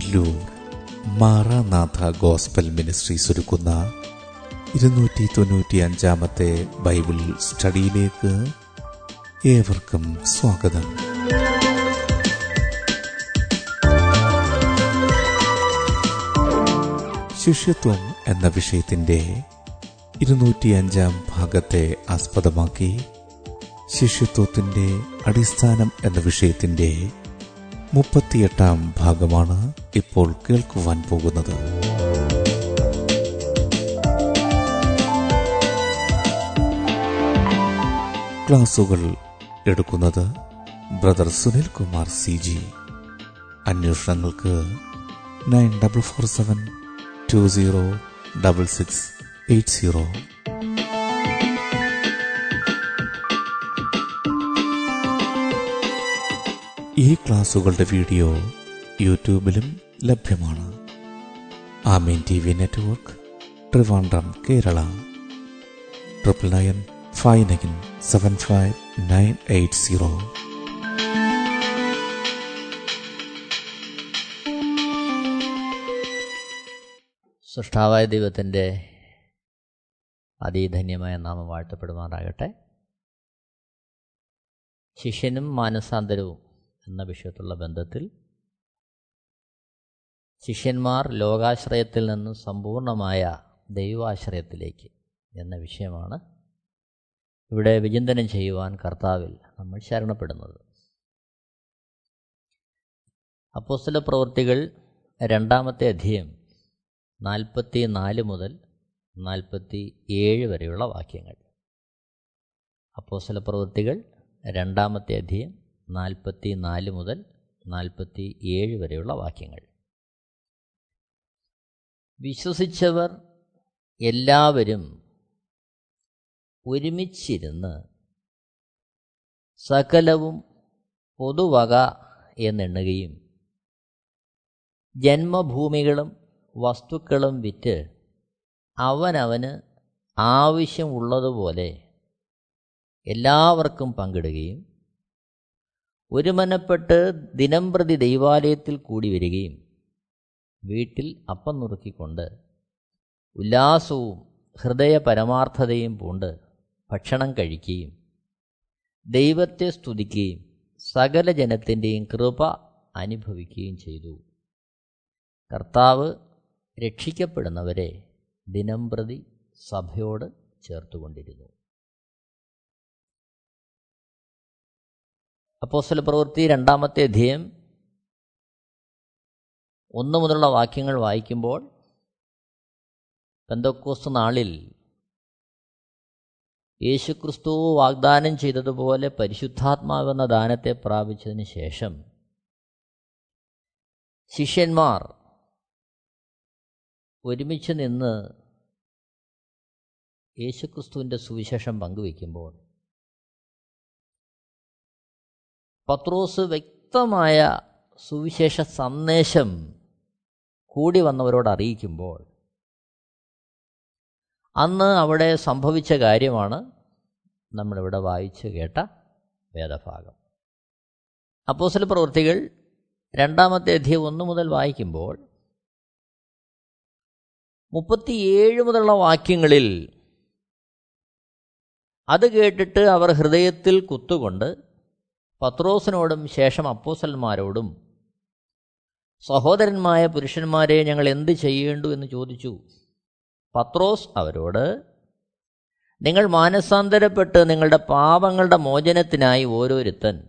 Omallur Maranatha gospel ministries ഒരുക്കുന്ന ഇരുന്നൂറ്റി തൊണ്ണൂറ്റി അഞ്ചാമത്തെ ബൈബിൾ സ്റ്റഡിയിലേക്ക് ഏവർക്കും സ്വാഗതം. ശിഷ്യത്വം എന്ന വിഷയത്തിന്റെ ഇരുന്നൂറ്റിയഞ്ചാം ഭാഗത്തെ ആസ്പദമാക്കി ശിഷ്യത്വത്തിന്റെ അടിസ്ഥാനം എന്ന വിഷയത്തിന്റെ മുപ്പത്തിയെട്ടാം ഭാഗമാണ് ഇപ്പോൾ കേൾക്കുവാൻ പോകുന്നത്. ക്ലാസുകൾ എടുക്കുന്നത് brother Sunil Kumar C G. അന്വേഷണങ്ങൾക്ക് nine double four seven two zero double six eight zero. ഈ ക്ലാസുകളുടെ വീഡിയോ യൂട്യൂബിലും ലഭ്യമാണ്. Amen T V network Trivandrum Kerala. Triple nine five nine seven five nine eight zero. സൃഷ്ടാവായ ദൈവത്തിന്റെ അതിധന്യമായ നാമം വാഴ്ത്തപ്പെടുമാറാകട്ടെ. ശിഷ്യനും മാനസാന്തരവും എന്ന വിഷയത്തുള്ള ബന്ധത്തിൽ ശിഷ്യന്മാർ ലോകാശ്രയത്തിൽ നിന്ന് സമ്പൂർണമായ ദൈവാശ്രയത്തിലേക്ക് എന്ന വിഷയമാണ് ഇവിടെ വിചിന്തനം ചെയ്യുവാൻ കർത്താവിൽ നമ്മൾ ശരണപ്പെടുന്നത്. അപ്പോസ്തല പ്രവൃത്തികൾ രണ്ടാമത്തെ അധ്യയം നാൽപ്പത്തി നാല് മുതൽ നാൽപ്പത്തി ഏഴ് വരെയുള്ള വാക്യങ്ങൾ. അപ്പോസ്തല പ്രവൃത്തികൾ രണ്ടാമത്തെ അധ്യയം നാൽപ്പത്തി നാല് മുതൽ നാൽപ്പത്തി ഏഴ് വരെയുള്ള വാക്യങ്ങൾ. വിശ്വസിച്ചവർ എല്ലാവരും ഒരുമിച്ചിരുന്ന് സകലവും പൊതുവക എന്നെണ്ണുകയും ജന്മഭൂമികളും വസ്തുക്കളും വിറ്റ് അവനവന് ആവശ്യമുള്ളതുപോലെ എല്ലാവർക്കും പങ്കിടുകയും ഒരുമനപ്പെട്ട് ദിനംപ്രതി ദൈവാലയത്തിൽ കൂടി വരികയും വീട്ടിൽ അപ്പം നുറുക്കിക്കൊണ്ട് ഉല്ലാസവും ഹൃദയ പരമാർത്ഥതയും പൂണ്ട് ഭക്ഷണം കഴിക്കുകയും ദൈവത്തെ സ്തുതിക്കുകയും സകല ജനത്തിന്റെയും കൃപ അനുഭവിക്കുകയും ചെയ്തു. കർത്താവ് രക്ഷിക്കപ്പെടുന്നവരെ ദിനംപ്രതി സഭയോട് ചേർത്തുകൊണ്ടിരുന്നു. അപ്പോസ്തല പ്രവൃത്തി രണ്ടാമത്തെ അധ്യയം ഒന്നു മുതലുള്ള വാക്യങ്ങൾ വായിക്കുമ്പോൾ പെന്തക്കോസ് നാളിൽ യേശുക്രിസ്തു വാഗ്ദാനം ചെയ്തതുപോലെ പരിശുദ്ധാത്മാവെന്ന ദാനത്തെ പ്രാപിച്ചതിന് ശേഷം ശിഷ്യന്മാർ ഒരുമിച്ച് നിന്ന് യേശുക്രിസ്തുവിന്റെ സുവിശേഷം പങ്കുവയ്ക്കുമ്പോൾ പത്രോസ് വ്യക്തമായ സുവിശേഷ സന്ദേശം കൂടി വന്നവരോട് അറിയിക്കുമ്പോൾ അന്ന് അവിടെ സംഭവിച്ച കാര്യമാണ് നമ്മളിവിടെ വായിച്ചു കേട്ട വേദഭാഗം. അപ്പോസൽ പ്രവൃത്തികൾ രണ്ടാമത്തെ അധ്യയം ഒന്ന് മുതൽ വായിക്കുമ്പോൾ മുപ്പത്തിയേഴ് മുതലുള്ള വാക്യങ്ങളിൽ അത് കേട്ടിട്ട് അവർ ഹൃദയത്തിൽ കുത്തുകൊണ്ട് പത്രോസിനോടും ശേഷം അപ്പോസന്മാരോടും സഹോദരന്മായ പുരുഷന്മാരെ ഞങ്ങൾ എന്ത് ചെയ്യേണ്ടു എന്ന് ചോദിച്ചു. പത്രോസ് അവരോട് നിങ്ങൾ മാനസാന്തരപ്പെട്ട് നിങ്ങളുടെ പാപങ്ങളുടെ മോചനത്തിനായി ഓരോരുത്തൻ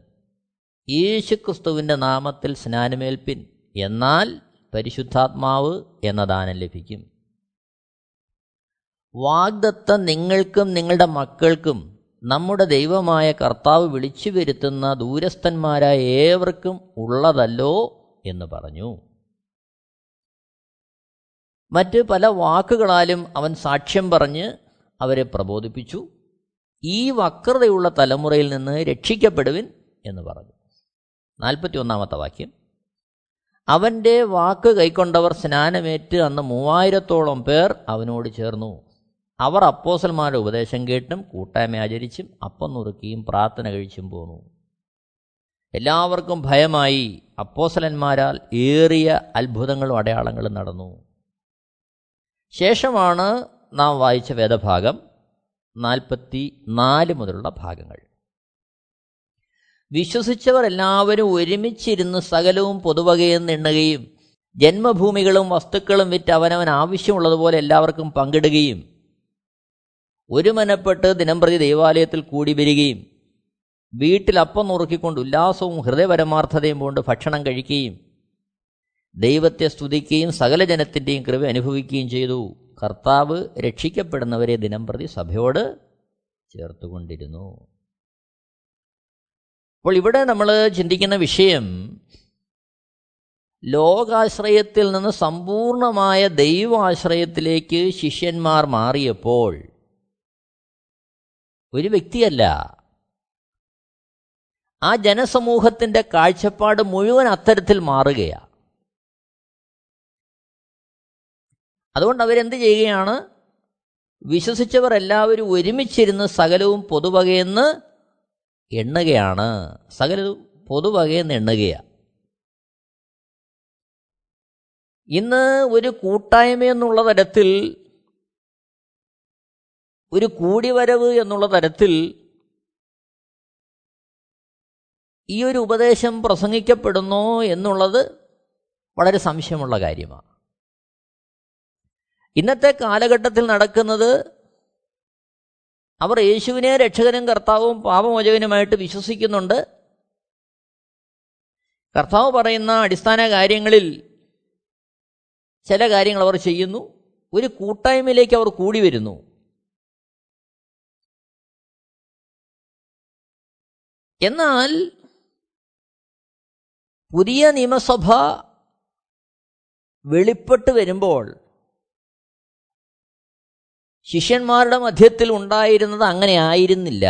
യേശുക്രിസ്തുവിന്റെ നാമത്തിൽ സ്നാനമേൽപ്പിൻ. എന്നാൽ പരിശുദ്ധാത്മാവ് എന്ന ദാനം ലഭിക്കും. വാഗ്ദത്തം നിങ്ങൾക്കും നിങ്ങളുടെ മക്കൾക്കും നമ്മുടെ ദൈവമായ കർത്താവ് വിളിച്ചു വരുത്തുന്ന ദൂരസ്ഥന്മാരായ ഏവർക്കും ഉള്ളതല്ലോ എന്ന് പറഞ്ഞു. മറ്റ് പല വാക്കുകളാലും അവൻ സാക്ഷ്യം പറഞ്ഞ് അവരെ പ്രബോധിപ്പിച്ചു. ഈ വക്രതയുള്ള തലമുറയിൽ നിന്ന് രക്ഷിക്കപ്പെടുവിൻ എന്ന് പറഞ്ഞു. നാൽപ്പത്തി ഒന്നാമത്തെ വാക്യം. അവന്റെ വാക്ക് കൈക്കൊണ്ടവർ സ്നാനമേറ്റ് അന്ന് മൂവായിരത്തോളം പേർ അവനോട് ചേർന്നു. അവർ അപ്പോസന്മാരുടെ ഉപദേശം കേട്ടും കൂട്ടായ്മ ആചരിച്ചും അപ്പം നുറുക്കിയും പ്രാർത്ഥന കഴിച്ചും പോന്നു. എല്ലാവർക്കും ഭയമായി അപ്പോസലന്മാരാൽ ഏറിയ അത്ഭുതങ്ങളും അടയാളങ്ങളും നടന്നു. ശേഷമാണ് നാം വായിച്ച വേദഭാഗം നാൽപ്പത്തി നാല് മുതലുള്ള ഭാഗങ്ങൾ. വിശ്വസിച്ചവർ എല്ലാവരും ഒരുമിച്ചിരുന്ന് സകലവും പൊതുവകയെന്ന് എണ്ണുകയും ജന്മഭൂമികളും വസ്തുക്കളും വിറ്റ് അവനവൻ ആവശ്യമുള്ളതുപോലെ എല്ലാവർക്കും പങ്കിടുകയും ഒരു മനപ്പെട്ട് ദിനംപ്രതി ദൈവാലയത്തിൽ കൂടി വരികയും വീട്ടിൽ അപ്പം നുറുക്കിക്കൊണ്ട് ഉല്ലാസവും ഹൃദയപരമാർത്ഥതയും കൊണ്ട് ഭക്ഷണം കഴിക്കുകയും ദൈവത്തെ സ്തുതിക്കുകയും സകല ജനത്തിന്റെയും കൃപ അനുഭവിക്കുകയും ചെയ്തു. കർത്താവ് രക്ഷിക്കപ്പെടുന്നവരെ ദിനംപ്രതി സഭയോട് ചേർത്തുകൊണ്ടിരുന്നു. അപ്പോൾ ഇവിടെ നമ്മൾ ചിന്തിക്കുന്ന വിഷയം ലോകാശ്രയത്തിൽ നിന്ന് സമ്പൂർണമായ ദൈവാശ്രയത്തിലേക്ക് ശിഷ്യന്മാർ മാറിയപ്പോൾ ഒരു വ്യക്തിയല്ല. ആ ജനസമൂഹത്തിന്റെ കാഴ്ചപ്പാട് മുഴുവൻ അത്തരത്തിൽ മാറുകയാണ് അതുകൊണ്ട് അവരെന്ത് ചെയ്യുകയാണ്? വിശ്വസിച്ചവർ എല്ലാവരും ഒരുമിച്ചിരുന്ന് സകലവും പൊതുവകയെന്ന് എണ്ണുകയാണ്. സകലവും പൊതുവകയെന്ന് എണ്ണുകയാണ് ഇന്ന് ഒരു കൂട്ടായ്മ എന്നുള്ള തരത്തിൽ ഒരു കൂടിവരവ് എന്നുള്ള തരത്തിൽ ഈ ഒരു ഉപദേശം പ്രസംഗിക്കപ്പെടുന്നു എന്നുള്ളത് വളരെ സംശയമുള്ള കാര്യമാണ്. ഇന്നത്തെ കാലഘട്ടത്തിൽ നടക്കുന്നത് അവർ യേശുവിനെ രക്ഷകനും കർത്താവും പാപമോചകനുമായിട്ട് വിശ്വസിക്കുന്നുണ്ട്. കർത്താവ് പറയുന്ന അടിസ്ഥാന കാര്യങ്ങളിൽ ചില കാര്യങ്ങൾ അവർ ചെയ്യുന്നു. ഒരു കൂട്ടായ്മയിലേക്ക് അവർ കൂടി വരുന്നു. എന്നാൽ പുതിയ നിയമസഭ വെളിപ്പെട്ട് വരുമ്പോൾ ശിഷ്യന്മാരുടെ മധ്യത്തിൽ ഉണ്ടായിരുന്നത് അങ്ങനെ ആയിരുന്നില്ല.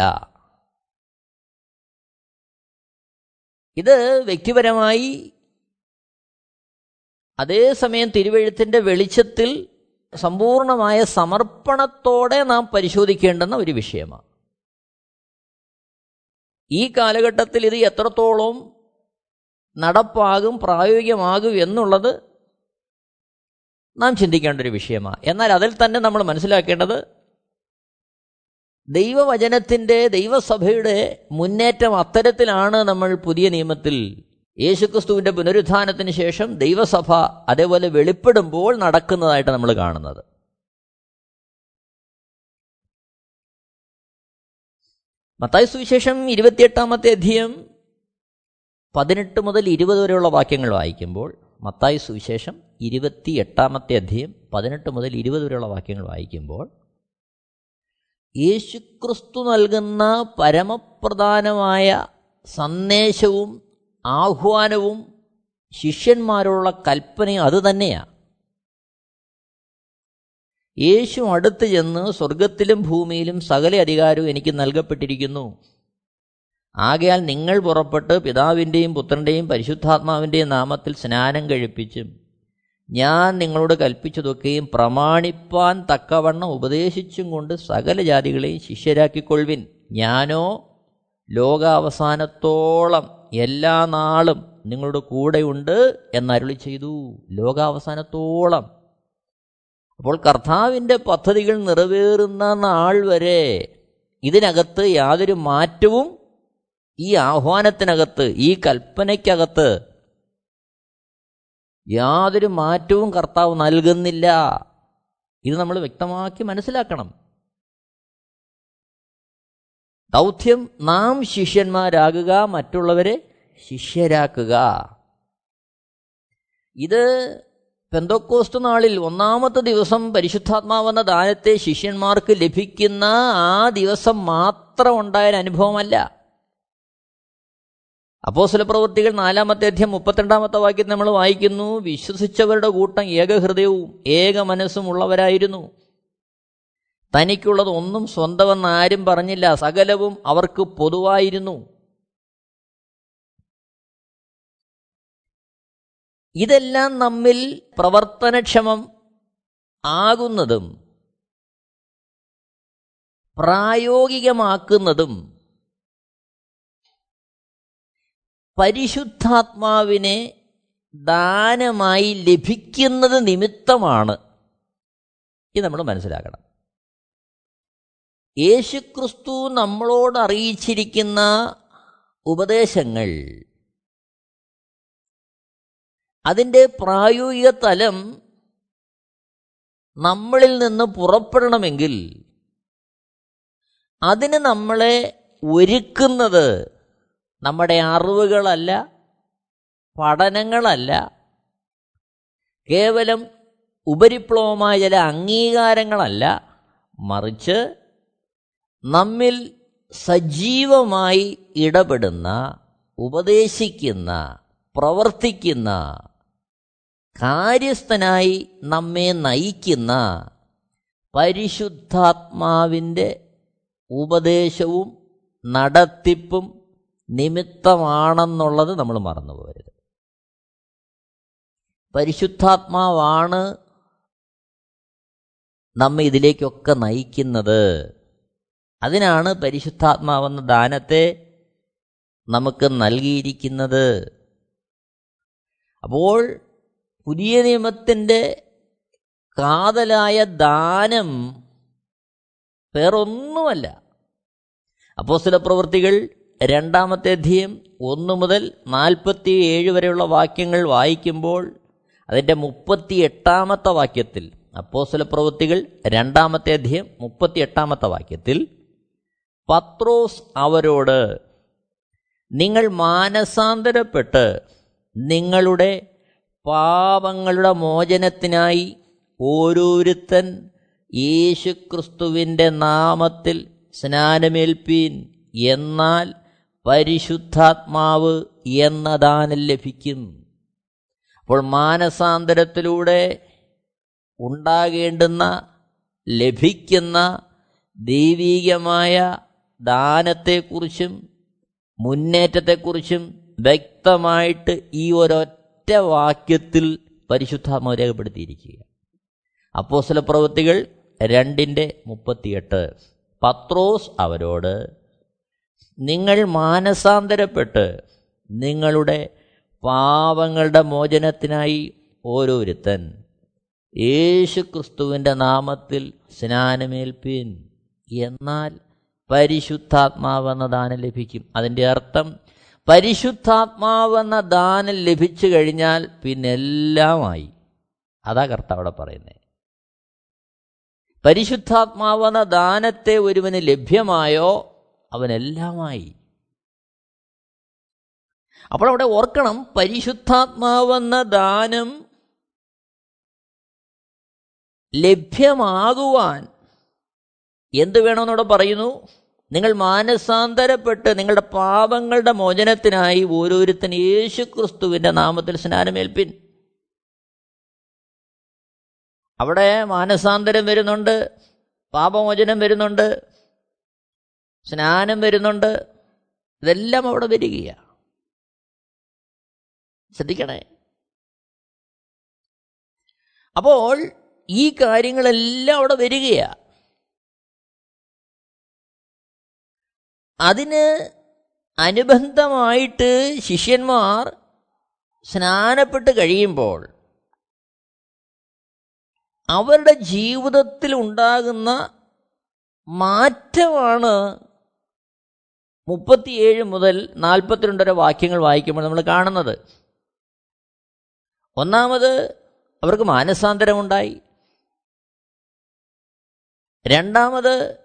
ഇത് വ്യക്തിപരമായി അതേസമയം തിരുവഴുത്തിന്റെ വെളിച്ചത്തിൽ സമ്പൂർണമായ സമർപ്പണത്തോടെ നാം പരിശോധിക്കേണ്ടുന്ന ഒരു വിഷയമാണ്. ഈ കാലഘട്ടത്തിൽ ഇത് എത്രത്തോളം നടപ്പാകും പ്രായോഗികമാകും എന്നുള്ളത് നാം ചിന്തിക്കേണ്ട ഒരു വിഷയമാണ്. എന്നാൽ അതിൽ തന്നെ നമ്മൾ മനസ്സിലാക്കേണ്ടത് ദൈവവചനത്തിന്റെ ദൈവസഭയുടെ മുന്നേറ്റം അത്തരത്തിലാണ് നമ്മൾ പുതിയ നിയമത്തിൽ യേശുക്രിസ്തുവിന്റെ പുനരുത്ഥാനത്തിന് ശേഷം ദൈവസഭ അതേപോലെ വെളിപ്പെടുമ്പോൾ നടക്കുന്നതായിട്ട് നമ്മൾ കാണുന്നത്. മത്തായ സുവിശേഷം ഇരുപത്തിയെട്ടാമത്തെ അധ്യയം പതിനെട്ട് മുതൽ ഇരുപത് വരെയുള്ള വാക്യങ്ങൾ വായിക്കുമ്പോൾ മത്തായ സുവിശേഷം ഇരുപത്തി എട്ടാമത്തെ അധ്യയം പതിനെട്ട് മുതൽ ഇരുപത് വരെയുള്ള വാക്യങ്ങൾ വായിക്കുമ്പോൾ യേശുക്രിസ്തു നൽകുന്ന പരമപ്രധാനമായ സന്ദേശവും ആഹ്വാനവും ശിഷ്യന്മാരോടുള്ള കൽപ്പനയും അതുതന്നെയാണ് യേശു അടുത്ത് ചെന്ന് സ്വർഗത്തിലും ഭൂമിയിലും സകല അധികാരവും എനിക്ക് നൽകപ്പെട്ടിരിക്കുന്നു. ആകയാൽ നിങ്ങൾ പുറപ്പെട്ട് പിതാവിന്റെയും പുത്രന്റെയും പരിശുദ്ധാത്മാവിന്റെയും നാമത്തിൽ സ്നാനം കഴിപ്പിച്ചും ഞാൻ നിങ്ങളോട് കൽപ്പിച്ചതൊക്കെയും പ്രമാണിപ്പാൻ തക്കവണ്ണം ഉപദേശിച്ചും കൊണ്ട് സകല ജാതികളെയും ശിഷ്യരാക്കിക്കൊള്ളുവിൻ. ഞാനോ ലോകാവസാനത്തോളം എല്ലാ നാളും നിങ്ങളുടെ കൂടെയുണ്ട് എന്നരുളി ചെയ്തു. ലോകാവസാനത്തോളം അപ്പോൾ കർത്താവിന്റെ പദ്ധതികൾ നിറവേറുന്ന നാൾ വരെ ഇതിനകത്ത് യാതൊരു മാറ്റവും ഈ ആഹ്വാനത്തിനകത്ത് ഈ കൽപ്പനയ്ക്കകത്ത് യാതൊരു മാറ്റവും കർത്താവ് നൽകുന്നില്ല. ഇത് നമ്മൾ വ്യക്തമാക്കി മനസ്സിലാക്കണം. ദൗത്യം നാം ശിഷ്യന്മാരാകുക മറ്റുള്ളവരെ ശിഷ്യരാക്കുക. ഇത് പെന്തോക്കോസ്റ്റ് നാളിൽ ഒന്നാമത്തെ ദിവസം പരിശുദ്ധാത്മാവെന്ന ദാനത്തെ ശിഷ്യന്മാർക്ക് ലഭിക്കുന്ന ആ ദിവസം മാത്രം ഉണ്ടായ അനുഭവമല്ല. അപ്പോസ്വല പ്രവൃത്തികൾ നാലാമത്തെ അധ്യം മുപ്പത്തിരണ്ടാമത്തെ വാക്യം നമ്മൾ വായിക്കുന്നു വിശ്വസിച്ചവരുടെ കൂട്ടം ഏകഹൃദയവും ഏക മനസ്സും ഉള്ളവരായിരുന്നു. തനിക്കുള്ളത് ഒന്നും സ്വന്തമെന്ന് ആരും പറഞ്ഞില്ല സകലവും അവർക്ക് പൊതുവായിരുന്നു. ഇതെല്ലാം നമ്മിൽ പ്രവർത്തനക്ഷമം ആകുന്നതും പ്രായോഗികമാക്കുന്നതും പരിശുദ്ധാത്മാവിനെ ദാനമായി ലഭിക്കുന്നത് നിമിത്തമാണ് ഇത് നമ്മൾ മനസ്സിലാക്കണം. യേശുക്രിസ്തു നമ്മളോട് അറിയിച്ചിരിക്കുന്ന ഉപദേശങ്ങൾ അതിന്റെ പ്രായോഗിക തലം നമ്മളിൽ നിന്ന് പുറപ്പെടണമെങ്കിൽ അതിന് നമ്മളെ ഒരുക്കുന്നത് നമ്മുടെ അറിവുകളല്ല പഠനങ്ങളല്ല കേവലം ഉപരിപ്ലവമായ ചില അംഗീകാരങ്ങളല്ല. മറിച്ച് നമ്മിൽ സജീവമായി ഇടപെടുന്ന ഉപദേശിക്കുന്ന പ്രവർത്തിക്കുന്ന കാര്യസ്ഥനായി നമ്മെ നയിക്കുന്ന പരിശുദ്ധാത്മാവിന്റെ ഉപദേശവും നടത്തിപ്പും നിമിത്തമാണെന്നുള്ളത് നമ്മൾ മറന്നു പോകരുത്. പരിശുദ്ധാത്മാവാണ് നമ്മെ ഇതിലേക്കൊക്കെ നയിക്കുന്നത്. അതിനാണ് പരിശുദ്ധാത്മാവെന്ന ദാനത്തെ നമുക്ക് നൽകിയിരിക്കുന്നത്. അപ്പോൾ പുതിയ നിയമത്തിന്റെ കാതലായ ദാനം വേറൊന്നുമല്ല. അപ്പോസ്തല പ്രവൃത്തികൾ രണ്ടാമത്തെ അധ്യയം ഒന്ന് മുതൽ നാൽപ്പത്തി ഏഴ് വരെയുള്ള വാക്യങ്ങൾ വായിക്കുമ്പോൾ അതിന്റെ മുപ്പത്തി എട്ടാമത്തെ വാക്യത്തിൽ അപ്പോസ്തല പ്രവൃത്തികൾ രണ്ടാമത്തെ അധ്യയം മുപ്പത്തി എട്ടാമത്തെ വാക്യത്തിൽ പത്രോസ് അവരോട് നിങ്ങൾ മാനസാന്തരപ്പെട്ട് നിങ്ങളുടെ പാപങ്ങളുടെ മോചനത്തിനായി ഓരോരുത്തൻ യേശുക്രിസ്തുവിന്റെ നാമത്തിൽ സ്നാനമേൽപ്പീൻ. എന്നാൽ പരിശുദ്ധാത്മാവ് എന്ന ദാനം ലഭിക്കും. അപ്പോൾ മാനസാന്തരത്തിലൂടെ ഉണ്ടാകേണ്ടുന്ന ലഭിക്കുന്ന ദൈവീകമായ ദാനത്തെക്കുറിച്ചും മുന്നേറ്റത്തെക്കുറിച്ചും വ്യക്തമായിട്ട് ഈ ഒരൊറ്റ വാക്യത്തിൽ പരിശുദ്ധാത്മാവ് രേഖപ്പെടുത്തിയിരിക്കുക അപ്പോസ്തല പ്രവൃത്തികൾ രണ്ടിന്റെ മുപ്പത്തിയെട്ട്. പത്രോസ് അവരോട് നിങ്ങൾ മാനസാന്തരപ്പെട്ട് നിങ്ങളുടെ പാവങ്ങളുടെ മോചനത്തിനായി ഓരോരുത്തൻ യേശു ക്രിസ്തുവിന്റെ നാമത്തിൽ സ്നാനമേൽപ്പീൻ. എന്നാൽ പരിശുദ്ധാത്മാവെന്ന ദാനം ലഭിക്കും. അതിന്റെ അർത്ഥം പരിശുദ്ധാത്മാവെന്ന ദാനം ലഭിച്ചു കഴിഞ്ഞാൽ പിന്നെല്ലാമായി. അതാ കർത്താവ് കർത്താവിടെ പറയുന്നത് പരിശുദ്ധാത്മാവെന്ന ദാനത്തെ ഒരുവന് ലഭ്യമായോ? അവനെല്ലാമായി. അപ്പോൾ അവിടെ ഓർക്കണം പരിശുദ്ധാത്മാവെന്ന ദാനം ലഭ്യമാകുവാൻ എന്ത് വേണമെന്നവിടെ പറയുന്നു? നിങ്ങൾ മാനസാന്തരപ്പെട്ട് നിങ്ങളുടെ പാപങ്ങളുടെ മോചനത്തിനായി ഓരോരുത്തൻ യേശു ക്രിസ്തുവിന്റെ നാമത്തിൽ സ്നാനമേൽപ്പിൻ. അവിടെ മാനസാന്തരം വരുന്നുണ്ട് പാപമോചനം വരുന്നുണ്ട് സ്നാനം വരുന്നുണ്ട് ഇതെല്ലാം അവിടെ വരികയാണ് ശ്രദ്ധിക്കണേ. അപ്പോൾ ഈ കാര്യങ്ങളെല്ലാം അവിടെ വരികയാണ് അതിന് അനുബന്ധമായിട്ട് ശിഷ്യന്മാർ സ്നാനപ്പെട്ട് കഴിയുമ്പോൾ അവരുടെ ജീവിതത്തിൽ ഉണ്ടാകുന്ന മാറ്റമാണ് മുപ്പത്തിയേഴ് മുതൽ നാൽപ്പത്തിരണ്ടര വാക്യങ്ങൾ വായിക്കുമ്പോൾ നമ്മൾ കാണുന്നത്. ഒന്നാമത് അവർക്ക് മാനസാന്തരമുണ്ടായി. രണ്ടാമത്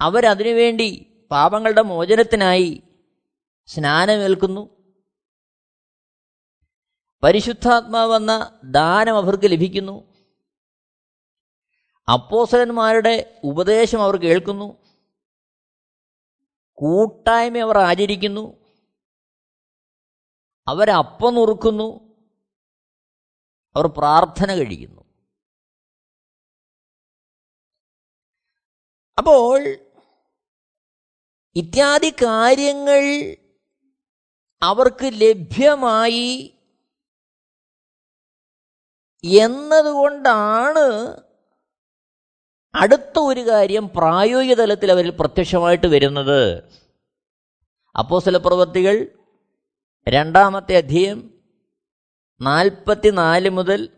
അവരതിനുവേണ്ടി പാപങ്ങളുടെ മോചനത്തിനായി സ്നാനമേൽക്കുന്നു. പരിശുദ്ധാത്മാവെന്ന ദാനം അവർക്ക് ലഭിക്കുന്നു. അപ്പോസലന്മാരുടെ ഉപദേശം അവർ കേൾക്കുന്നു. കൂട്ടായ്മ അവർ ആചരിക്കുന്നു. അവരപ്പം നുറുക്കുന്നു. അവർ പ്രാർത്ഥന കഴിക്കുന്നു. അപ്പോൾ ഇത്യാദി കാര്യങ്ങൾ അവർക്ക് ലഭ്യമായി എന്നതുകൊണ്ടാണ് അടുത്ത ഒരു കാര്യം പ്രായോഗിക തലത്തിൽ അവരിൽ പ്രത്യക്ഷമായിട്ട് വരുന്നത്. അപ്പോസ്തല പ്രവൃത്തികൾ രണ്ടാമത്തെ അധ്യയം നാൽപ്പത്തി നാല് മുതൽ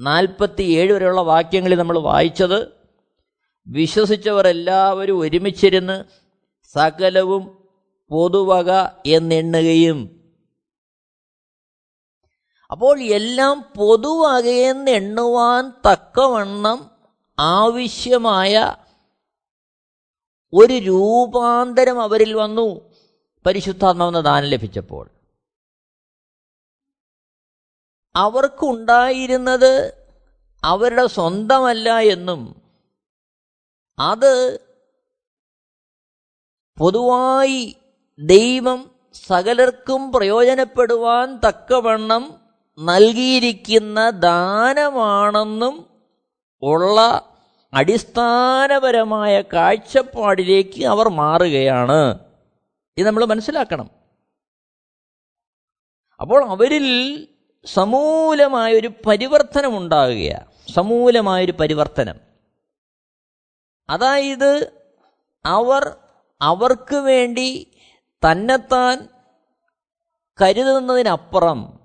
നാൽപ്പത്തി ഏഴ് വരെയുള്ള വാക്യങ്ങളിൽ നമ്മൾ വായിച്ചത് വിശ്വസിച്ചവർ എല്ലാവരും ഒരുമിച്ചിരുന്ന് സകലവും പൊതുവക എന്നെണ്ണുകയും. അപ്പോൾ എല്ലാം പൊതുവകയെന്ന് എണ്ണുവാൻ തക്കവണ്ണം ആവശ്യമായ ഒരു രൂപാന്തരം അവരിൽ വന്നു. പരിശുദ്ധാത്മാവെന്ന ദാനം ലഭിച്ചപ്പോൾ. അവർക്കുണ്ടായിരുന്നത് അവരുടെ സ്വന്തമല്ല എന്നും. അത് പൊതുവായി ദൈവം സകലർക്കും പ്രയോജനപ്പെടുവാൻ തക്കവണ്ണം നൽകിയിരിക്കുന്ന ദാനമാണെന്നും ഉള്ള അടിസ്ഥാനപരമായ കാഴ്ചപ്പാടിലേക്ക് അവർ മാറുകയാണ്. ഇത് നമ്മൾ മനസ്സിലാക്കണം. അപ്പോൾ അവരിൽ സമൂലമായൊരു പരിവർത്തനം ഉണ്ടാകുകയാണ് സമൂലമായൊരു പരിവർത്തനം. അതായത് അവർ അവർക്ക് വേണ്ടി തന്നെത്താൻ കരുതുന്നതിനപ്പുറം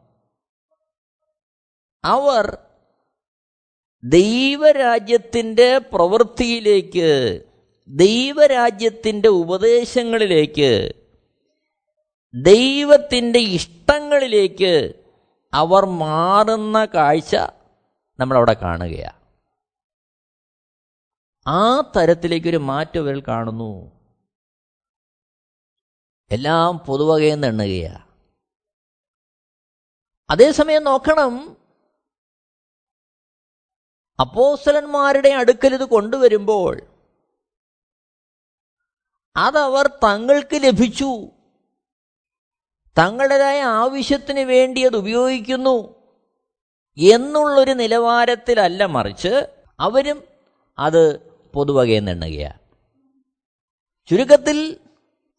അവർ ദൈവരാജ്യത്തിന്റെ പ്രവൃത്തിയിലേക്ക് ദൈവരാജ്യത്തിന്റെ ഉപദേശങ്ങളിലേക്ക് ദൈവത്തിന്റെ ഇഷ്ടങ്ങളിലേക്ക് അവർ മാറുന്ന കാഴ്ച നമ്മളവിടെ കാണുകയാണ്. ആ തരത്തിലേക്കൊരു മാറ്റം അവരിൽ കാണുന്നു. എല്ലാം പൊതുവകയെന്ന് എണ്ണുകയാണ് അതേസമയം നോക്കണം അപ്പോസലന്മാരുടെ അടുക്കൽ ഇത് കൊണ്ടുവരുമ്പോൾ അതവർ തങ്ങൾക്ക് ലഭിച്ചു. തങ്ങളുടേതായ ആവശ്യത്തിന് വേണ്ടി അത് ഉപയോഗിക്കുന്നു എന്നുള്ളൊരു നിലവാരത്തിലല്ല മറിച്ച് അവരും അത് പൊതുവകയെന്ന് എണ്ണുകയാണ് ചുരുക്കത്തിൽ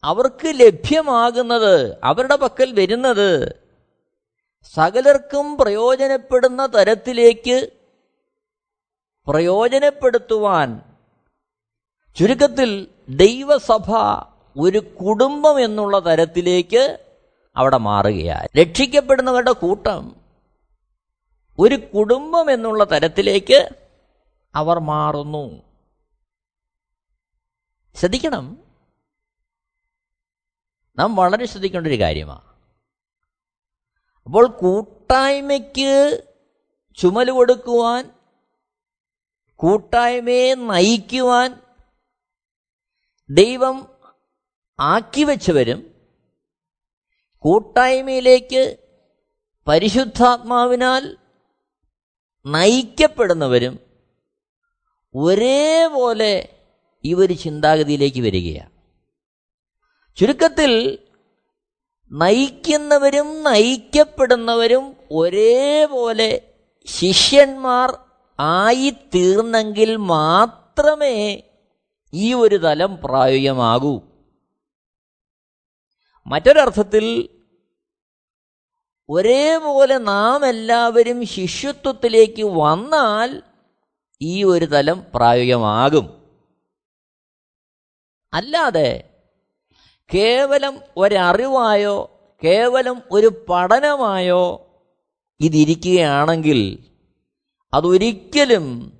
അവർക്ക് ലഭ്യമാകുന്നത് അവരുടെ പക്കൽ വരുന്നത് സകലർക്കും പ്രയോജനപ്പെടുന്ന തരത്തിലേക്ക് പ്രയോജനപ്പെടുത്തുവാൻ ചുരുക്കത്തിൽ ദൈവസഭ ഒരു കുടുംബം എന്നുള്ള തരത്തിലേക്ക് അവിടെ മാറുകയാണ് രക്ഷിക്കപ്പെടുന്നവരുടെ കൂട്ടം ഒരു കുടുംബം എന്നുള്ള തരത്തിലേക്ക് അവർ മാറുന്നു. ശ്രദ്ധിക്കണം. നാം വളരെ ശ്രദ്ധിക്കേണ്ട ഒരു കാര്യമാണ് അപ്പോൾ കൂട്ടായ്മയ്ക്ക് ചുമൽ കൊടുക്കുവാൻ കൂട്ടായ്മയെ നയിക്കുവാൻ ദൈവം ആക്കി വെച്ചവരും കൂട്ടായ്മയിലേക്ക് പരിശുദ്ധാത്മാവിനാൽ നയിക്കപ്പെടുന്നവരും ഒരേപോലെ ഈ ഒരു ചിന്താഗതിയിലേക്ക് വരികയാണ് ചുരുക്കത്തിൽ നയിക്കുന്നവരും നയിക്കപ്പെടുന്നവരും ഒരേപോലെ ശിഷ്യന്മാർ ആയിത്തീർന്നെങ്കിൽ മാത്രമേ ഈ ഒരു തലം പ്രായോഗികമാകൂ മറ്റൊരർത്ഥത്തിൽ ഒരേപോലെ നാം എല്ലാവരും ശിഷ്യത്വത്തിലേക്ക് വന്നാൽ ഈ ഒരു തലം പ്രായോഗികമാകും അല്ലാതെ കേവലം ഒരറിവായോ കേവലം ഒരു പഠനമായോ ഇതിരിക്കുകയാണെങ്കിൽ അതൊരിക്കലും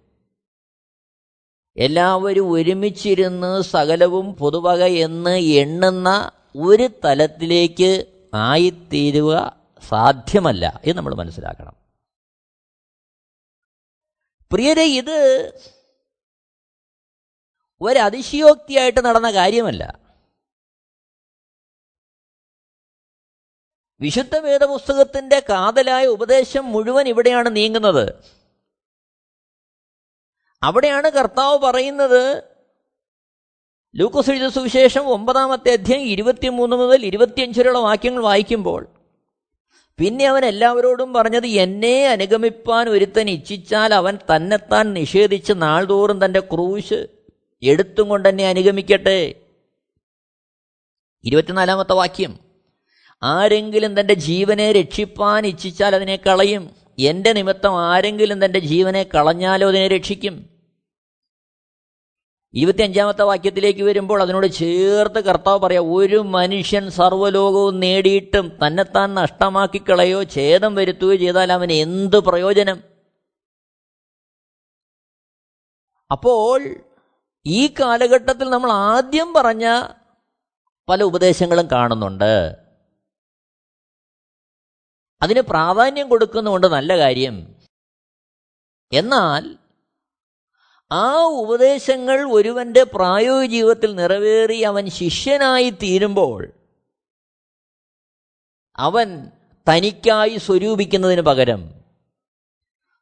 എല്ലാവരും ഒരുമിച്ചിരുന്ന് സകലവും പൊതുവക എന്ന് എണ്ണുന്ന ഒരു തലത്തിലേക്ക് ആയിത്തീരുക സാധ്യമല്ല എന്ന് നമ്മൾ മനസ്സിലാക്കണം. പ്രിയരെ ഇത് ഒരതിശയോക്തിയായിട്ട് നടന്ന കാര്യമല്ല. വിശുദ്ധ വേദപുസ്തകത്തിന്റെ കാതലായ ഉപദേശം മുഴുവൻ ഇവിടെയാണ് നീങ്ങുന്നത്. അവിടെയാണ് കർത്താവ് പറയുന്നത് ലൂക്കോസ് എഴുത സുവിശേഷം ഒമ്പതാമത്തെ അധ്യായം ഇരുപത്തിമൂന്ന് മുതൽ ഇരുപത്തിയഞ്ച് വരെയുള്ള വാക്യങ്ങൾ വായിക്കുമ്പോൾ പിന്നെ അവൻ എല്ലാവരോടും പറഞ്ഞത് എന്നെ അനുഗമിപ്പാൻ ഒരുത്തൻ ഇച്ഛിച്ചാൽ അവൻ തന്നെത്താൻ നിഷേധിച്ച് നാൾതോറും തന്റെ ക്രൂശ് എടുത്തും കൊണ്ട് എന്നെ അനുഗമിക്കട്ടെ. ഇരുപത്തിനാലാമത്തെ വാക്യം ആരെങ്കിലും തന്റെ ജീവനെ രക്ഷിപ്പാൻ ഇച്ഛിച്ചാൽ അതിനെ കളയും. എന്റെ നിമിത്തം ആരെങ്കിലും തന്റെ ജീവനെ കളഞ്ഞാലോ അതിനെ രക്ഷിക്കും. ഇരുപത്തിയഞ്ചാമത്തെ വാക്യത്തിലേക്ക് വരുമ്പോൾ അതിനോട് ചേർത്ത് കർത്താവ് പറയാം ഒരു മനുഷ്യൻ സർവലോകവും നേടിയിട്ടും തന്നെത്താൻ നഷ്ടമാക്കിക്കളയോ ഛേദം വരുത്തുകയോ ചെയ്താൽ അവന് എന്ത് പ്രയോജനം? അപ്പോൾ ഈ കാലഘട്ടത്തിൽ നമ്മൾ ആദ്യം പറഞ്ഞ പല ഉപദേശങ്ങളും കാണുന്നുണ്ട്. അതിന് പ്രാധാന്യം കൊടുക്കുന്നുകൊണ്ട് നല്ല കാര്യം. എന്നാൽ ആ ഉപദേശങ്ങൾ ഒരുവന്റെ പ്രായോഗിക ജീവിതത്തിൽ നിറവേറി അവൻ ശിഷ്യനായി തീരുമ്പോൾ അവൻ തനിക്കായി സ്വരൂപിക്കുന്നതിന് പകരം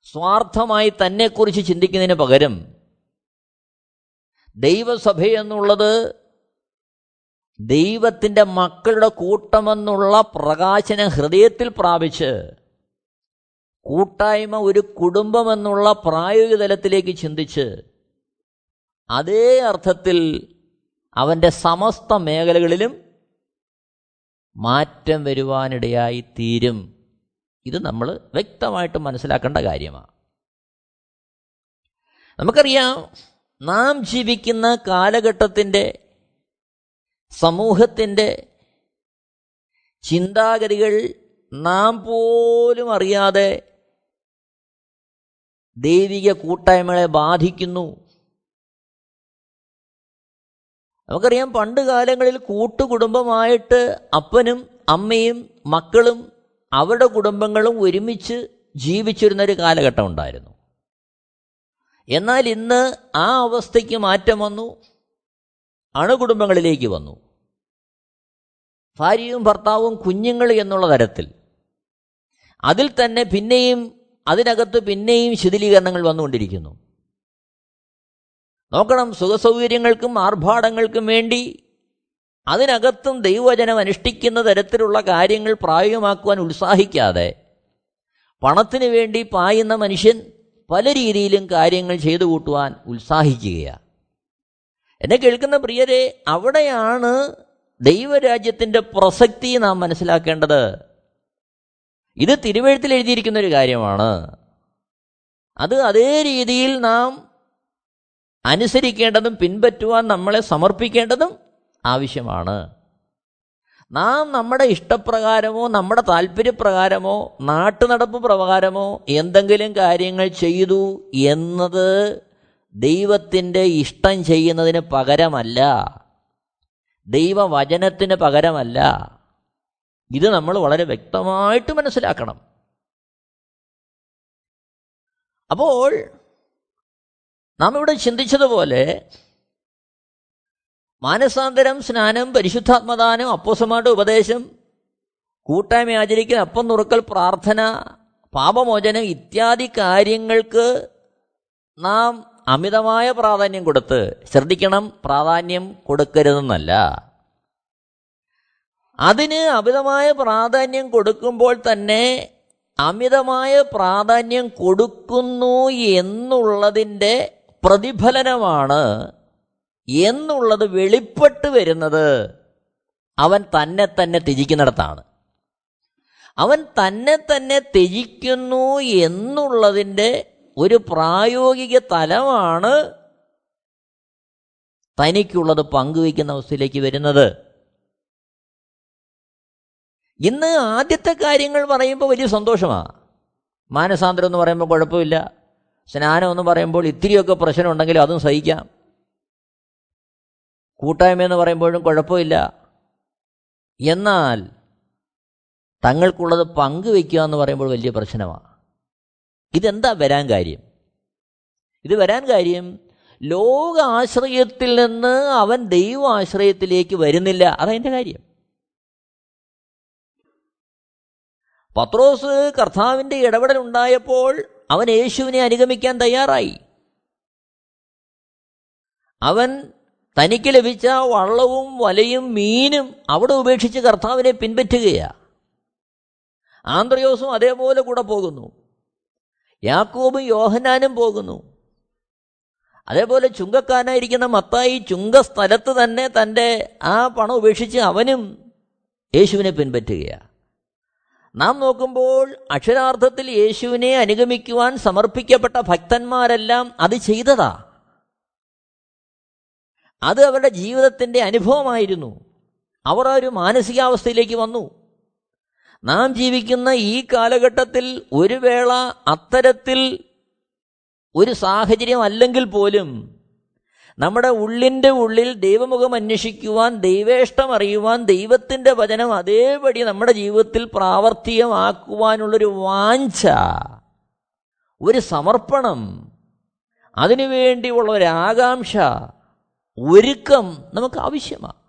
സ്വാർത്ഥമായി തന്നെക്കുറിച്ച് ചിന്തിക്കുന്നതിന് പകരം ദൈവസഭ എന്നുള്ളത് ദൈവത്തിന്റെ മക്കളുടെ കൂട്ടമെന്നുള്ള പ്രകാശനം ഹൃദയത്തിൽ പ്രാപിച്ച് കൂട്ടായ്മ ഒരു കുടുംബമെന്നുള്ള പ്രായോഗിക തലത്തിലേക്ക് ചിന്തിച്ച് അതേ അർത്ഥത്തിൽ അവന്റെ സമസ്ത മേഖലകളിലും മാറ്റം വരുവാനിടയായി തീരും. ഇത് നമ്മൾ വ്യക്തമായിട്ട് മനസ്സിലാക്കേണ്ട കാര്യമാണ് നമുക്കറിയാം നാം ജീവിക്കുന്ന കാലഘട്ടത്തിന്റെ സമൂഹത്തിന്റെ ചിന്താഗതികൾ നാം പോലും അറിയാതെ ദൈവിക കൂട്ടായ്മകളെ ബാധിക്കുന്നു. നമുക്കറിയാം പണ്ട് കാലങ്ങളിൽ കൂട്ടുകുടുംബമായിട്ട് അപ്പനും അമ്മയും മക്കളും അവരുടെ കുടുംബങ്ങളും ഒരുമിച്ച് ജീവിച്ചിരുന്നൊരു കാലഘട്ടം ഉണ്ടായിരുന്നു. എന്നാൽ ഇന്ന് ആ അവസ്ഥയ്ക്ക് മാറ്റം വന്നു. അണുകുടുംബങ്ങളിലേക്ക് വന്നു. ഭാര്യയും ഭർത്താവും കുഞ്ഞുങ്ങൾ എന്നുള്ള തരത്തിൽ. അതിൽ തന്നെ പിന്നെയും അതിനകത്ത് പിന്നെയും ശിഥിലീകരണങ്ങൾ വന്നുകൊണ്ടിരിക്കുന്നു. നോക്കണം സുഖസൗകര്യങ്ങൾക്കും ആർഭാടങ്ങൾക്കും വേണ്ടി അതിനകത്തും ദൈവവചനം അനുഷ്ഠിക്കുന്ന തരത്തിലുള്ള കാര്യങ്ങൾ പ്രായോഗികമാക്കുവാൻ ഉത്സാഹിക്കാതെ പണത്തിന് വേണ്ടി പായുന്ന മനുഷ്യൻ പല രീതിയിലും കാര്യങ്ങൾ ചെയ്തു കൂട്ടുവാൻ ഉത്സാഹിക്കുകയാണ്. എന്നെ കേൾക്കുന്ന പ്രിയരെ അവിടെയാണ് ദൈവരാജ്യത്തിന്റെ പ്രസക്തി നാം മനസ്സിലാക്കേണ്ടത്. ഇത് തിരുവഴുത്തിൽ എഴുതിയിരിക്കുന്ന ഒരു കാര്യമാണ്. അത് അതേ രീതിയിൽ നാം അനുസരിക്കേണ്ടതും പിൻപറ്റുവാൻ നമ്മളെ സമർപ്പിക്കേണ്ടതും ആവശ്യമാണ്. നാം നമ്മുടെ ഇഷ്ടപ്രകാരമോ നമ്മുടെ താല്പര്യപ്രകാരമോ നാട്ടുനടപ്പ് പ്രകാരമോ എന്തെങ്കിലും കാര്യങ്ങൾ ചെയ്തു എന്നത് ദൈവത്തിന്റെ ഇഷ്ടം ചെയ്യുന്നതിന് പകരമല്ല. ദൈവവചനത്തിന് പകരമല്ല. ഇത് നമ്മൾ വളരെ വ്യക്തമായിട്ട് മനസ്സിലാക്കണം. അപ്പോൾ നാം ഇവിടെ ചിന്തിച്ചതുപോലെ മാനസാന്തരം സ്നാനം പരിശുദ്ധാത്മദാനം അപ്പോസമാരുടെ ഉപദേശം കൂട്ടായ്മ ആചരിക്കൽ അപ്പം നുറുക്കൽ പ്രാർത്ഥന പാപമോചനം ഇത്യാദി കാര്യങ്ങൾക്ക് നാം അമിതമായ പ്രാധാന്യം കൊടുത്ത് ശ്രദ്ധിക്കണം പ്രാധാന്യം കൊടുക്കരുതെന്നല്ല. അതിന് അമിതമായ പ്രാധാന്യം കൊടുക്കുമ്പോൾ തന്നെ അമിതമായ പ്രാധാന്യം കൊടുക്കുന്നു എന്നുള്ളതിന്റെ പ്രതിഫലനമാണ്. എന്നുള്ളത് വെളിപ്പെട്ട് വരുന്നത് അവൻ തന്നെ തന്നെ ത്യജിക്കുന്നിടത്താണ്. അവൻ തന്നെ തന്നെ ത്യജിക്കുന്നു എന്നുള്ളതിന്റെ ഒരു പ്രായോഗിക തലമാണ് തനിക്കുള്ളത് പങ്കുവയ്ക്കുന്ന അവസ്ഥയിലേക്ക് വരുന്നത്. ഇന്ന് ആദ്യത്തെ കാര്യങ്ങൾ പറയുമ്പോൾ വലിയ സന്തോഷമാണ് മാനസാന്തരം എന്ന് പറയുമ്പോൾ കുഴപ്പമില്ല. സ്നാനം എന്ന് പറയുമ്പോൾ ഇത്തിരിയൊക്കെ പ്രശ്നം ഉണ്ടെങ്കിലും അതും സഹിക്കാം. കൂട്ടായ്മ എന്ന് പറയുമ്പോഴും കുഴപ്പമില്ല. എന്നാൽ തങ്ങൾക്കുള്ളത് പങ്കുവെക്കുക എന്ന് പറയുമ്പോൾ വലിയ പ്രശ്നമാണ് ഇതെന്താ വരാൻ കാര്യം? ഇത് വരാൻ കാര്യം ലോക ആശ്രയത്തിൽ നിന്ന് അവൻ ദൈവ ആശ്രയത്തിലേക്ക് വരുന്നില്ല അതതിന്റെ കാര്യം. പത്രോസ് കർത്താവിന്റെ ഇടപെടൽ ഉണ്ടായപ്പോൾ അവൻ യേശുവിനെ അനുഗമിക്കാൻ തയ്യാറായി. അവൻ തനിക്ക് ലഭിച്ച വള്ളവും വലയും മീനും അവിടെ ഉപേക്ഷിച്ച് കർത്താവിനെ പിൻപറ്റുകയാണ് ആന്ത്രയോസും അതേപോലെ കൂടെ പോകുന്നു. യാക്കോബും യോഹനാനും പോകുന്നു. അതേപോലെ ചുങ്കക്കാരനായിരിക്കുന്ന മത്തായി ചുങ്കസ്ഥലത്ത് തന്നെ തന്റെ ആ പണം ഉപേക്ഷിച്ച് അവനും യേശുവിനെ പിൻപറ്റുകയാണ് നാം നോക്കുമ്പോൾ അക്ഷരാർത്ഥത്തിൽ യേശുവിനെ അനുഗമിക്കുവാൻ സമർപ്പിക്കപ്പെട്ട ഭക്തന്മാരെല്ലാം അത് ചെയ്തതാ. അത് അവരുടെ ജീവിതത്തിന്റെ അനുഭവമായിരുന്നു. അവർ ആ ഒരു മാനസികാവസ്ഥയിലേക്ക് വന്നു. നാം ജീവിക്കുന്ന ഈ കാലഘട്ടത്തിൽ ഒരു വേള അത്തരത്തിൽ ഒരു സാഹചര്യം അല്ലെങ്കിൽ പോലും നമ്മുടെ ഉള്ളിന്റെ ഉള്ളിൽ ദൈവമുഖം അന്വേഷിക്കുവാൻ ദൈവേഷ്ടം അറിയുവാൻ ദൈവത്തിന്റെ വചനം അതേപടി നമ്മുടെ ജീവിതത്തിൽ പ്രാവർത്തികമാക്കുവാനുള്ളൊരു വാഞ്ച ഒരു സമർപ്പണം അതിനുവേണ്ടിയുള്ള ഒരു ആകാംക്ഷ ഒരുക്കം നമുക്ക് ആവശ്യമാണ്.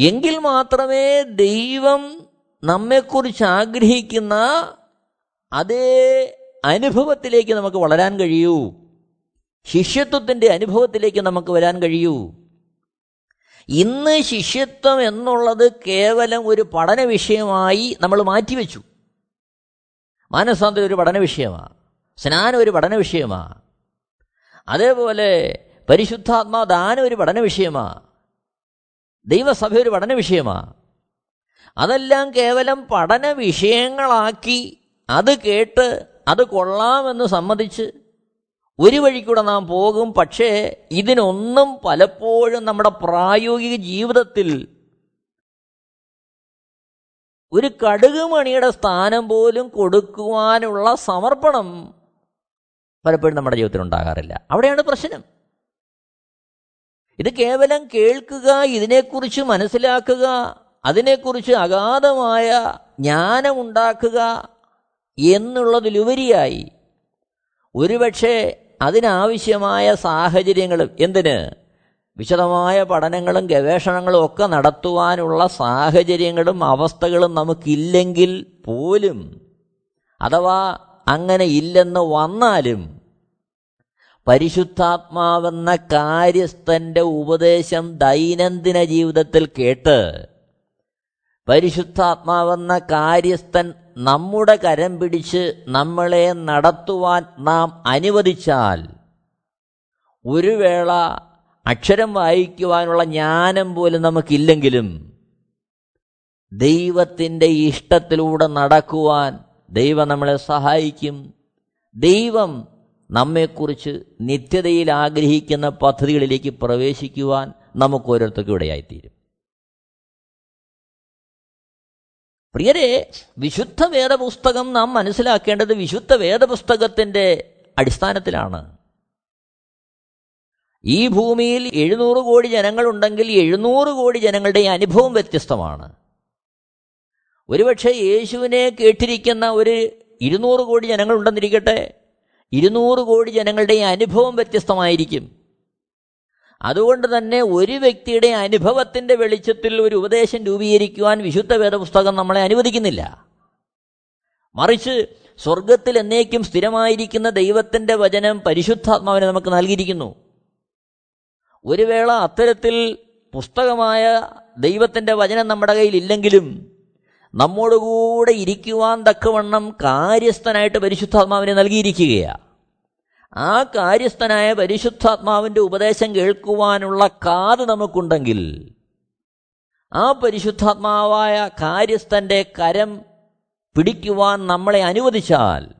എങ്കിൽ മാത്രമേ ദൈവം നമ്മെക്കുറിച്ച് ആഗ്രഹിക്കുന്ന അതേ അനുഭവത്തിലേക്ക് നമുക്ക് വളരാൻ കഴിയൂ. ശിഷ്യത്വത്തിന്റെ അനുഭവത്തിലേക്ക് നമുക്ക് വരാൻ കഴിയൂ. ഇന്ന് ശിഷ്യത്വം എന്നുള്ളത് കേവലം ഒരു പഠന വിഷയമായി നമ്മൾ മാറ്റിവെച്ചു. മാനസാന്തരം ഒരു പഠന വിഷയമാണ് സ്നാനം ഒരു പഠന വിഷയമാണ് അതേപോലെ പരിശുദ്ധാത്മാ ദാനം ഒരു പഠന വിഷയമാണ് ദൈവസഭ ഒരു പഠന വിഷയമാണ് അതെല്ലാം കേവലം പഠന വിഷയങ്ങളാക്കി അത് കേട്ട് അത് കൊള്ളാമെന്ന് സമ്മതിച്ച് ഒരു വഴിക്കൂടെ നാം പോകും. പക്ഷേ ഇതിനൊന്നും പലപ്പോഴും നമ്മുടെ പ്രായോഗിക ജീവിതത്തിൽ ഒരു കടുകുമണിയുടെ സ്ഥാനം പോലും കൊടുക്കുവാനുള്ള സമർപ്പണം പലപ്പോഴും നമ്മുടെ ജീവിതത്തിൽ ഉണ്ടാകാറില്ല. അവിടെയാണ് പ്രശ്നം. ഇത് കേവലം കേൾക്കുക ഇതിനെക്കുറിച്ച് മനസ്സിലാക്കുക അതിനെക്കുറിച്ച് അഗാധമായ ജ്ഞാനമുണ്ടാക്കുക എന്നുള്ളതിലുപരിയായി ഒരുപക്ഷെ അതിനാവശ്യമായ സാഹചര്യങ്ങളും എന്തിന്? വിശദമായ പഠനങ്ങളും ഗവേഷണങ്ങളും ഒക്കെ നടത്തുവാനുള്ള സാഹചര്യങ്ങളും അവസ്ഥകളും നമുക്കില്ലെങ്കിൽ പോലും അഥവാ അങ്ങനെ ഇല്ലെന്ന് വന്നാലും പരിശുദ്ധാത്മാവെന്ന കാര്യസ്ഥന്റെ ഉപദേശം ദൈനംദിന ജീവിതത്തിൽ കേട്ട് പരിശുദ്ധാത്മാവെന്ന കാര്യസ്ഥൻ നമ്മുടെ കരം പിടിച്ച് നമ്മളെ നടത്തുവാൻ നാം അനുവദിച്ചാൽ ഒരു വേള അക്ഷരം വായിക്കുവാനുള്ള ജ്ഞാനം പോലും നമുക്കില്ലെങ്കിലും ദൈവത്തിന്റെ ഇഷ്ടത്തിലൂടെ നടക്കുവാൻ ദൈവം നമ്മളെ സഹായിക്കും. ദൈവം നമ്മെക്കുറിച്ച് നിത്യതയിൽ ആഗ്രഹിക്കുന്ന പദ്ധതികളിലേക്ക് പ്രവേശിക്കുവാൻ നമുക്ക് ഓരോരുത്തർക്കും ഇടയായിത്തീരും. പ്രിയരെ വിശുദ്ധ വേദപുസ്തകം നാം മനസ്സിലാക്കേണ്ടത് വിശുദ്ധ വേദപുസ്തകത്തിന്റെ അടിസ്ഥാനത്തിലാണ്. ഈ ഭൂമിയിൽ എഴുന്നൂറ് കോടി ജനങ്ങളുണ്ടെങ്കിൽ എഴുന്നൂറ് കോടി ജനങ്ങളുടെ അനുഭവം വ്യത്യസ്തമാണ്. ഒരുപക്ഷെ യേശുവിനെ കേട്ടിരിക്കുന്ന ഒരു ഇരുന്നൂറ് കോടി ജനങ്ങളുണ്ടെന്നിരിക്കട്ടെ ഇരുന്നൂറ് കോടി ജനങ്ങളുടെയും അനുഭവം വ്യത്യസ്തമായിരിക്കും. അതുകൊണ്ട് തന്നെ ഒരു വ്യക്തിയുടെ അനുഭവത്തിന്റെ വെളിച്ചത്തിൽ ഒരു ഉപദേശം രൂപീകരിക്കുവാൻ വിശുദ്ധ വേദപുസ്തകം നമ്മളെ അനുവദിക്കുന്നില്ല. മറിച്ച് സ്വർഗത്തിൽ എന്നേക്കും സ്ഥിരമായിരിക്കുന്ന ദൈവത്തിന്റെ വചനം പരിശുദ്ധാത്മാവിനെ നമുക്ക് നൽകിയിരിക്കുന്നു. ഒരു വേള അത്തരത്തിൽ പുസ്തകമായ ദൈവത്തിന്റെ വചനം നമ്മുടെ കയ്യിൽ ഇല്ലെങ്കിലും നമ്മോടുകൂടെ ഇരിക്കുവാൻ തക്കവണ്ണം കാര്യസ്ഥനായിട്ട് പരിശുദ്ധാത്മാവിനെ നൽകിയിരിക്കുകയാണ് ആ കാര്യസ്ഥനായ പരിശുദ്ധാത്മാവിന്റെ ഉപദേശം കേൾക്കുവാനുള്ള കാത് നമുക്കുണ്ടെങ്കിൽ ആ പരിശുദ്ധാത്മാവായ കാര്യസ്ഥന്റെ കരം പിടിക്കുവാൻ നമ്മളെ അനുവദിച്ചാൽ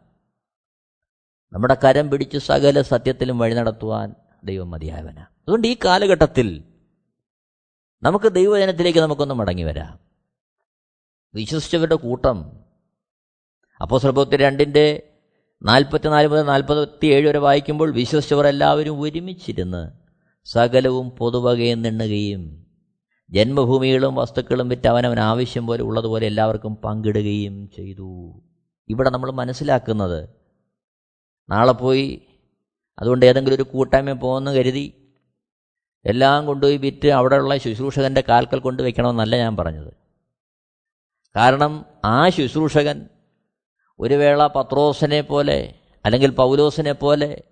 നമ്മുടെ കരം പിടിച്ച് സകല സത്യത്തിലും വഴി നടത്തുവാൻ ദൈവം മതിയായവന. അതുകൊണ്ട് ഈ കാലഘട്ടത്തിൽ നമുക്ക് ദൈവജനത്തിലേക്ക് നമുക്കൊന്ന് മടങ്ങി വരാം. വിശ്വസിച്ചവരുടെ കൂട്ടം. അപ്പോൾ സ്വർഭത്തി രണ്ടിന്റെ നാൽപ്പത്തിനാല് മുതൽ നാൽപ്പത്തി ഏഴ് വരെ വായിക്കുമ്പോൾ വിശ്വസിച്ചവർ എല്ലാവരും ഒരുമിച്ചിരുന്ന് സകലവും പൊതുവകയും നിണ്ണുകയും ജന്മഭൂമികളും വസ്തുക്കളും വിറ്റ് അവനവൻ ആവശ്യം പോലെ ഉള്ളതുപോലെ എല്ലാവർക്കും പങ്കിടുകയും ചെയ്തു. ഇവിടെ നമ്മൾ മനസ്സിലാക്കുന്നത് നാളെ പോയി അതുകൊണ്ട് ഏതെങ്കിലും ഒരു കൂട്ടായ്മ പോകുമെന്ന് കരുതി എല്ലാം കൊണ്ടുപോയി വിറ്റ് അവിടെയുള്ള ശുശ്രൂഷകന്റെ കാൽക്കൽ കൊണ്ട് വയ്ക്കണമെന്നല്ല ഞാൻ പറഞ്ഞത്. കാരണം ആ ശുശ്രൂഷകൻ ഒരു വേള പത്രോസിനെ പോലെ അല്ലെങ്കിൽ പൗലോസിനെ പോലെ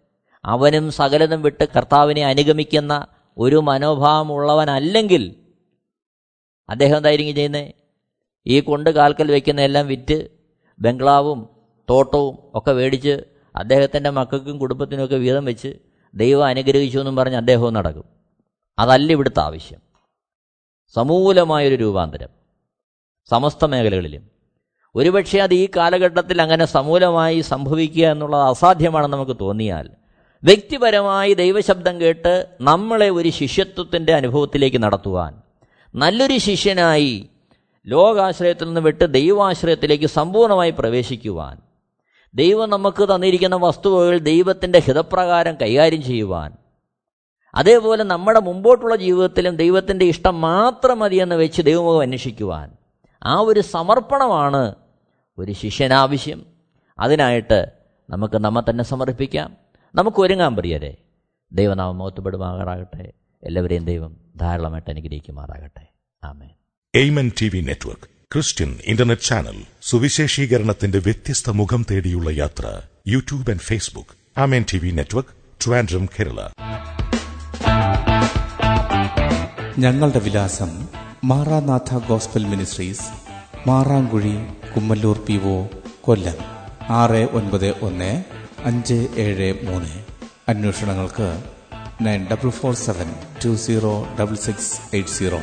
അവനും സകലതും വിട്ട് കർത്താവിനെ അനുഗമിക്കുന്ന ഒരു മനോഭാവമുള്ളവനല്ലെങ്കിൽ അദ്ദേഹം എന്തായിരിക്കും ചെയ്യുന്നത് ഈ കൊണ്ട് കാൽക്കൽ വയ്ക്കുന്ന എല്ലാം വിറ്റ് ബംഗ്ലാവും തോട്ടവും ഒക്കെ മേടിച്ച് അദ്ദേഹത്തിന്റെ മക്കൾക്കും കുടുംബത്തിനുമൊക്കെ വീതം വെച്ച് ദൈവം അനുഗ്രഹിച്ചു എന്നും പറഞ്ഞ് അദ്ദേഹവും നടക്കും. അതല്ല ഇവിടുത്തെ ആവശ്യം. സമൂലമായൊരു രൂപാന്തരം. സമസ്ത മേഖലകളിലും. ഒരുപക്ഷെ അത് ഈ കാലഘട്ടത്തിൽ അങ്ങനെ സമൂലമായി സംഭവിക്കുക എന്നുള്ളത് അസാധ്യമാണെന്ന് നമുക്ക് തോന്നിയാൽ വ്യക്തിപരമായി ദൈവശബ്ദം കേട്ട് നമ്മളെ ഒരു ശിഷ്യത്വത്തിന്റെ അനുഭവത്തിലേക്ക് നടത്തുവാൻ നല്ലൊരു ശിഷ്യനായി ലോകാശ്രയത്തിൽ നിന്ന് വിട്ട് ദൈവാശ്രയത്തിലേക്ക് സമ്പൂർണമായി പ്രവേശിക്കുവാൻ ദൈവം നമുക്ക് തന്നിരിക്കുന്ന വസ്തുവകൾ ദൈവത്തിന്റെ ഹിതപ്രകാരം കൈകാര്യം ചെയ്യുവാൻ അതേപോലെ നമ്മുടെ മുമ്പോട്ടുള്ള ജീവിതത്തിലും ദൈവത്തിന്റെ ഇഷ്ടം മാത്രം മതിയെന്ന് വെച്ച് ദൈവമുഖം അന്വേഷിക്കുവാൻ ആ ഒരു സമർപ്പണമാണ് ഒരു ശിഷ്യനാവശ്യം. അതിനായിട്ട് നമുക്ക് നമ്മെ തന്നെ സമർപ്പിക്കാം. നമുക്ക് ഒരുങ്ങാൻ പ്രിയരെ. ദൈവനാമം മഹത്വപ്പെടുമാറാകട്ടെ. എല്ലാവരെയും ദൈവം ധാരാളമായിട്ട് അനുഗ്രഹിക്കുമാറാകട്ടെ. ആമേ Amen T V network Christian internet channel സുവിശേഷീകരണത്തിന്റെ വ്യത്യസ്ത മുഖം തേടിയുള്ള യാത്ര YouTube and Facebook. Amen T V network Trivandrum Kerala. ഞങ്ങളുടെ വിലാസം Maranatha gospel ministries Marankuzhi Kummallur P O Kollam. ആറ് ഒൻപത് ഒന്ന് അഞ്ച് ഏഴ് മൂന്ന്. അന്വേഷണങ്ങൾക്ക് nine double four seven two zero double six eight zero.